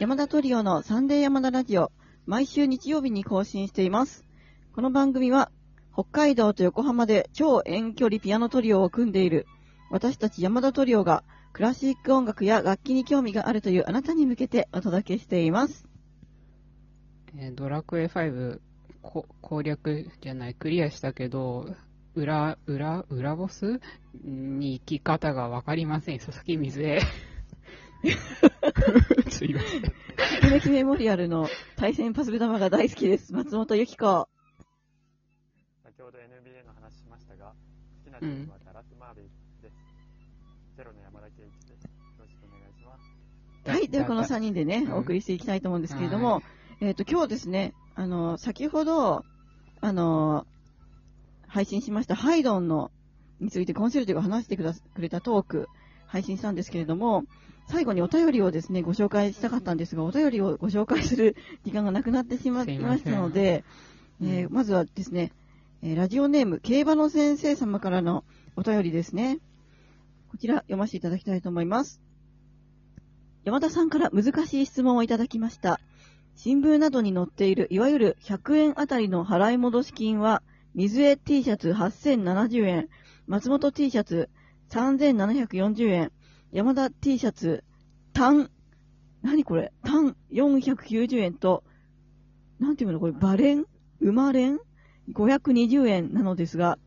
山田トリオのサンデー山田ラジオ、毎週日曜日に更新しています。この番組は、北海道と横浜で超遠距離ピアノトリオを組んでいる、私たち山田トリオが、クラシック音楽や楽器に興味があるというあなたに向けてお届けしています。えードラクエ5こ攻略じゃない、クリアしたけど、裏、裏、裏ボス？に行き方がわかりません。佐々木水江。すいません。ときめきメモリアルの対戦パズル玉が大好きです。松本由紀子。先ほど NBA の話しましたが、好きなチームはダラス・マーベリックです。ゼロの山田圭一です。よろしくお願いします。はい。では、この3さ人でね、うんお送りしていきたいと思うんですけれどもはい、えっ、と、今日ですね、あの、先ほど、あの、配信しましたハイドンの、についてコンシェルジュが話してくだくれたトーク、配信したんですけれども、最後にお便りをですね、ご紹介したかったんですが、お便りをご紹介する時間がなくなってしまいましたので、まえーまずはですね、えーラジオネーム、競馬の先生様からのお便りですね。こちら読ませていただきたいと思います。山田さんから難しい質問をいただきました。新聞などに載っている、いわゆる100円あたりの払い戻し金は、水江 T シャツ8070円、松本 T シャツ3740円、山田 T シャツ単、何これ？単490円と、なんていうの？これ、バレン生まれん ?520 円なのですが、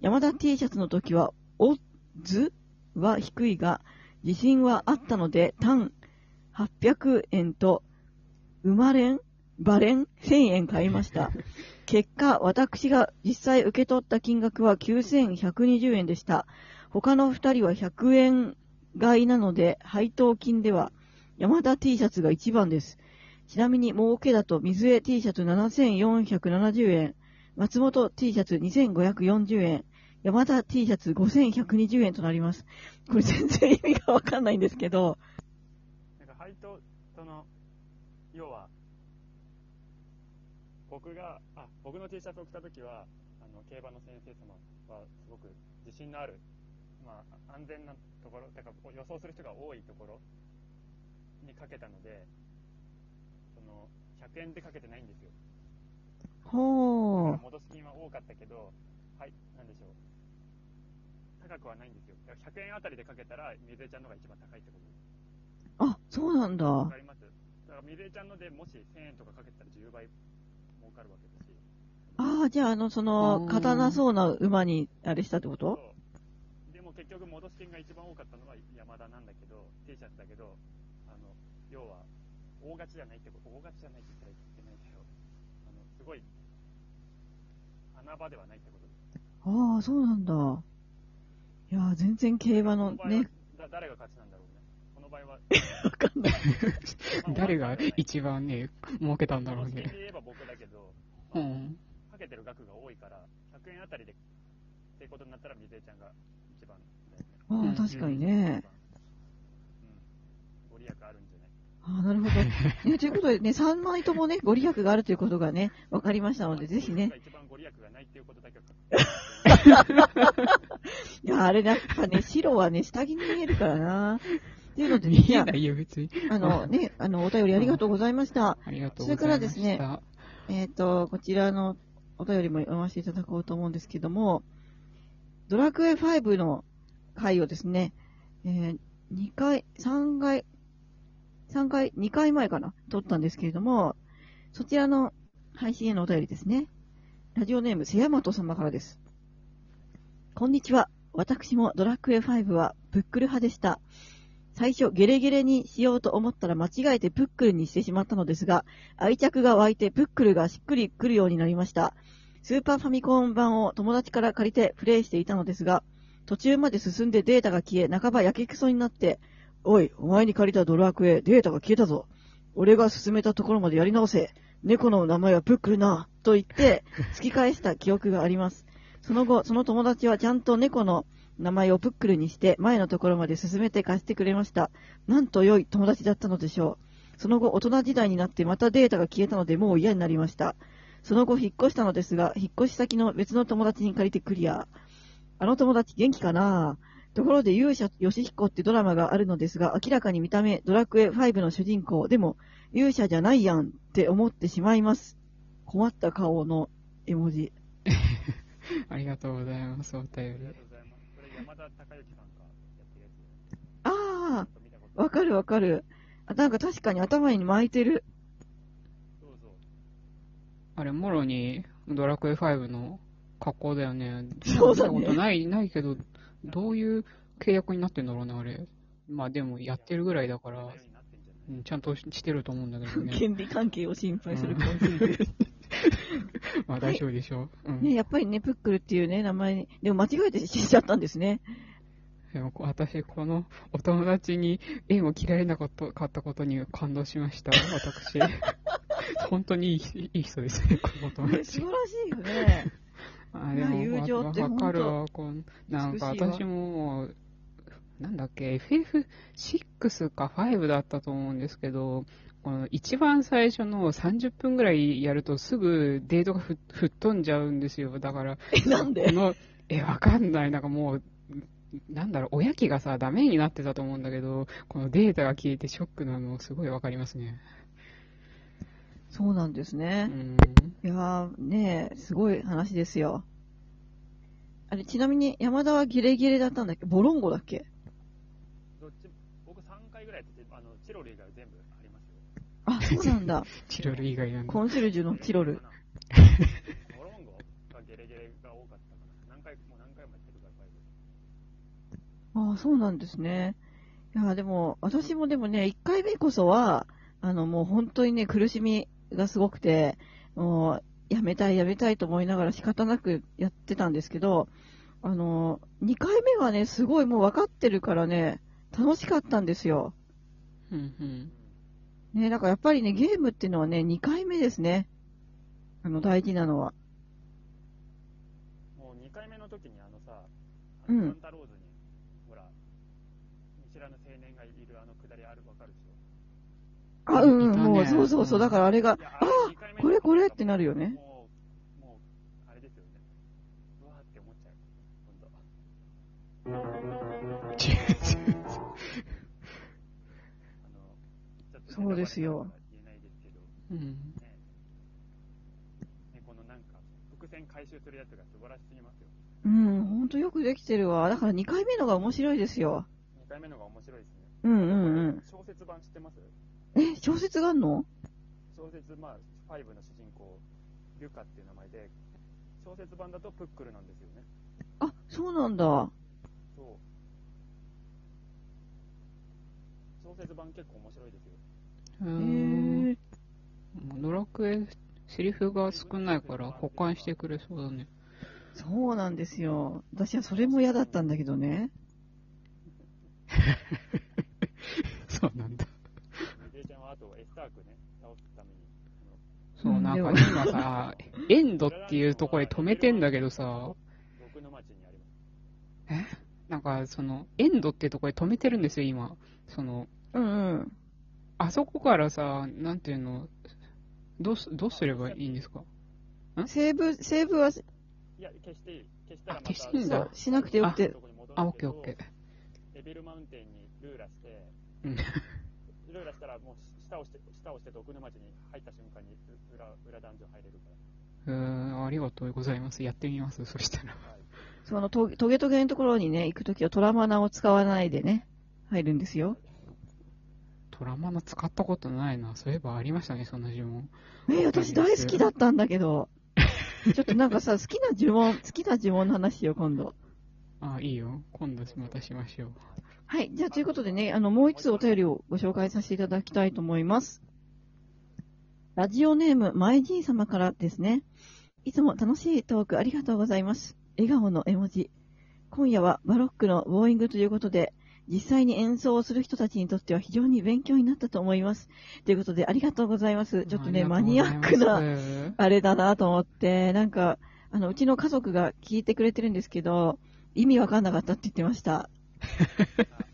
山田 T シャツの時は、オッズは低いが、自信はあったので、単800円と、生まれんバレン1000円買いました。結果、私が実際受け取った金額は9120円でした。他の2人は100円買いなので、配当金では山田 T シャツが一番です。ちなみに儲けだと水江 T シャツ7470円、松本 T シャツ2540円、山田 T シャツ5120円となります。これ全然意味がわかんないんですけど、なんか配当、その、要は、僕が、あ、僕の T シャツを着たときは、あの、競馬の先生様はすごく自信のある、まあ、安全なところ、だから予想する人が多いところにかけたので、その、100円でかけてないんですよ。ほー。戻す金は多かったけど、はい、なんでしょう。高くはないんですよ。だから100円あたりでかけたら、水江ちゃんの方が一番高いってことです。あ、そうなんだ。わかります？だから水江ちゃんのでもし1000円とかかけたら10倍儲かるわけだし。ああ、じゃあ、あの、その、うん勝たなそうな馬に、あれしたってこと？結局戻す金が一番多かったのは山田なんだけど、T シャツだけど、あの、要は、大勝ちじゃないってこと、大勝ちじゃないって言ったらいけないけど、あの、すごい、穴場ではないってことです。ああ、そうなんだ。いやー、全然競馬のね、だ誰が勝ちなんだろうね。この場合は、わかんない。誰が一番ね、儲けたんだろうね。言えば僕だけど、うん。かけてる額が多いから、100円あたりでっていうことになったら、水江ちゃんが一番。ああ、うん確かにね。うん。ご利益あるんじゃないああ、なるほど。ね、ということでね、3枚ともね、ご利益があるということがね、わかりましたので、ぜひね。一番ご利益がないっていうことだけは確認いや、あれやっぱね、白はね、下着に見えるからな。っていうので、ね、見いやえないよ、別に。あのね、あの、お便りありがとうございました。ありがとうございました。それからですねえっ、と、こちらのお便りも読ませていただこうと思うんですけども、ドラクエ5の回をですね、えー、2回、3回、3回、2回前かな撮ったんですけれども、そちらの配信へのお便りですね。ラジオネーム、瀬山と様からです。こんにちは。私もドラクエ5はブックル派でした。最初、ゲレゲレにしようと思ったら間違えてプックルにしてしまったのですが、愛着が湧いてプックルがしっくりくるようになりました。スーパーファミコン版を友達から借りてプレイしていたのですが、途中まで進んでデータが消え、半ばやけくそになって、おい、お前に借りたドラクエ、データが消えたぞ。俺が進めたところまでやり直せ。猫の名前はプックルな。と言って、突き返した記憶があります。その後、その友達はちゃんと猫の名前をプックルにして、前のところまで進めて貸してくれました。なんと良い友達だったのでしょう。その後、大人時代になってまたデータが消えたので、もう嫌になりました。その後、引っ越したのですが、引っ越し先の別の友達に借りてクリア。あの友達元気かな？ところで勇者ヨシヒコってドラマがあるのですが、明らかに見た目ドラクエ5の主人公、でも勇者じゃないやんって思ってしまいます。困った顔の絵文字。ありがとうございます、お便ありがり。とうございます。これ山田孝之さんがやってるやつで。ああ、わかるわかる。あ、なんか確かに頭に巻いてる。そうそう。あれ、もろにドラクエ5の格好だよね。そうだねことない、ないけど、どういう契約になってんだろうね、あれ。まあでも、やってるぐらいだから、ようんちゃんとしてると思うんだけどね。権利関係を心配するコンシール。まあ大丈夫でしょう。うん。ね、やっぱりね、プックルっていうね、名前に、でも間違えて死んじゃったんですね。でも私、このお友達に縁を切られなかったかったことに感動しました、私。本当にいいいい人ですね、このお友素達晴。らしいよね。あいや友情ってわわかる本わ。こんなんか私もなんだっけ、FF6 か5だったと思うんですけど、この一番最初の30分ぐらいやるとすぐデートがふ吹っ飛んじゃうんですよ。だから、え、なんで？この、え、わかんない。なんかもう、なんだろう、おやきがさ、ダメになってたと思うんだけど、このデータが消えてショックなのすごいわかりますね。そうなんですうね。ん。いやー、ねえ、すごい話ですよ。あれ、ちなみに山田はギレギレだったんだっけ？ボロンゴだっけ？どっち、僕3回ぐらいやってて、あの、チロル以外は全部ありますよ。あ、そうなんだ。チロル以外なんだコンシェルジュのチロル。モロンゴがゲレゲレが多かったかな。何回、もう何回もやってるから、5。ああ、そうなんですね。いやー、でも、私もでもね、1回目こそは、あの、もう本当にね、苦しみがすごくて、もう、やめたいやめたいと思いながら仕方なくやってたんですけど、あの、2回目はね、すごいもう分かってるからね、楽しかったんですよ。うんうん。ね、だからやっぱりね、ゲームっていうのはね、2回目ですね。あの、大事なのは。もう2回目の時にあのさ、あうんのサンタローズに、ほら、見知らぬ青年がいるあのくだりある、わかるでしょ？あ、うん、うん、そうそうそう、うんだからあれが、あこれこれってなるよねもう、あれですよね。うわーって思っちゃう。ほんと。あの、ちょっとそうですよ言えないですけど、うん。このなんか、伏線回収するやつが素晴らしすぎますよ。うん、ほんとよくできてるわ。だから2回目のが面白いですよ。2回目のが面白いですね。うんうんうん。小説版知ってますえ、小説があんの？小説、まあ、5の主人公、リュカっていう名前で、小説版だとプックルなんですよね。あ、そうなんだ。そう。小説版結構面白いですよ。うへんえ。ドラクエ、セリフが少ないから保管してくれそうだね。そうなんですよ。私はそれも嫌だったんだけどね。そうなんだ。みずえちゃんはあとエスタークね、倒すために、そう、うんなんか今さ、エンドっていうところで止めてんだけどさ、僕の町にあります。なんかその、エンドっていうところで止めてるんですよ、今。その、うんうん。あそこからさ、なんていうの、どうす、どうすればいいんですか？セーブ、セーブは、いや、消していい。消したらあまた、消していいんだしなくてよくてあ、オッケーオッケー。レベルマウンテンにルーラして、うん。ルーラしたらもう下をして、下をして毒の町に入った瞬間に裏、裏ダンジョン入れるかうーん、ありがとうございます。やってみます、そしたら。ら。はい。そのトゲトゲトゲのところにね、行くときはトラマナを使わないでね、入るんですよ。トラマナ使ったことないな。そういえばありましたね、そんな呪文。えー私大好きだったんだけど。ちょっとなんかさ、好きな呪文、好きな呪文の話しよう、今度。あ、いいよ。今度またしましょう。はい。じゃあ、ということでね、あの、もう一つお便りをご紹介させていただきたいと思います。ラジオネーム、マイジー様からですね。いつも楽しいトークありがとうございます。笑顔の絵文字。今夜はバロックのボーイングということで、実際に演奏をする人たちにとっては非常に勉強になったと思います。ということで、ありがとうございます。ちょっとね、マニアックな、な。あれだなと思って、なんか、あの、うちの家族が聞いてくれてるんですけど、意味わかんなかったって言ってました。あ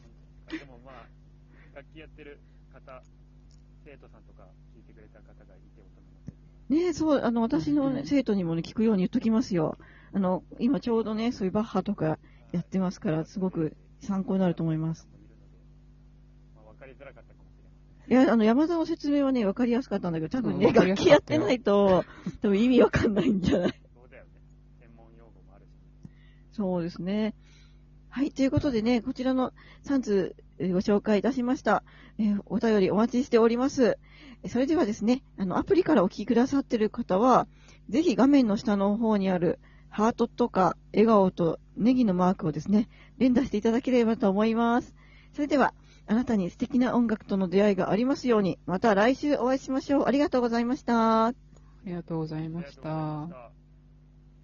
でもまあ、楽器やってる方、生徒さんとか聞いてくれた方がいて、大人の生徒ねえ、そう、あの、私の、ね、生徒にもね、聞くように言っときますよ。あの、今ちょうどね、そういうバッハとかやってますから、すごく参考になると思います。いるので、まあ、分かりづらかったかもしれません。いや、あの、山田の説明はね、わかりやすかったんだけど、多分ね、楽器やってないと、多分意味わかんないんじゃない？そうだよね。専門用語もあるし。そうですね。はい、ということでね、こちらの3通ご紹介いたしました。えーお便りお待ちしております。えそれではですね、あの、アプリからお聞きくださっている方は、ぜひ画面の下の方にあるハートとか笑顔とネギのマークをですね、連打していただければと思います。それでは、あなたに素敵な音楽との出会いがありますように、また来週お会いしましょう。ありがとうございました。ありがとうございまし。た。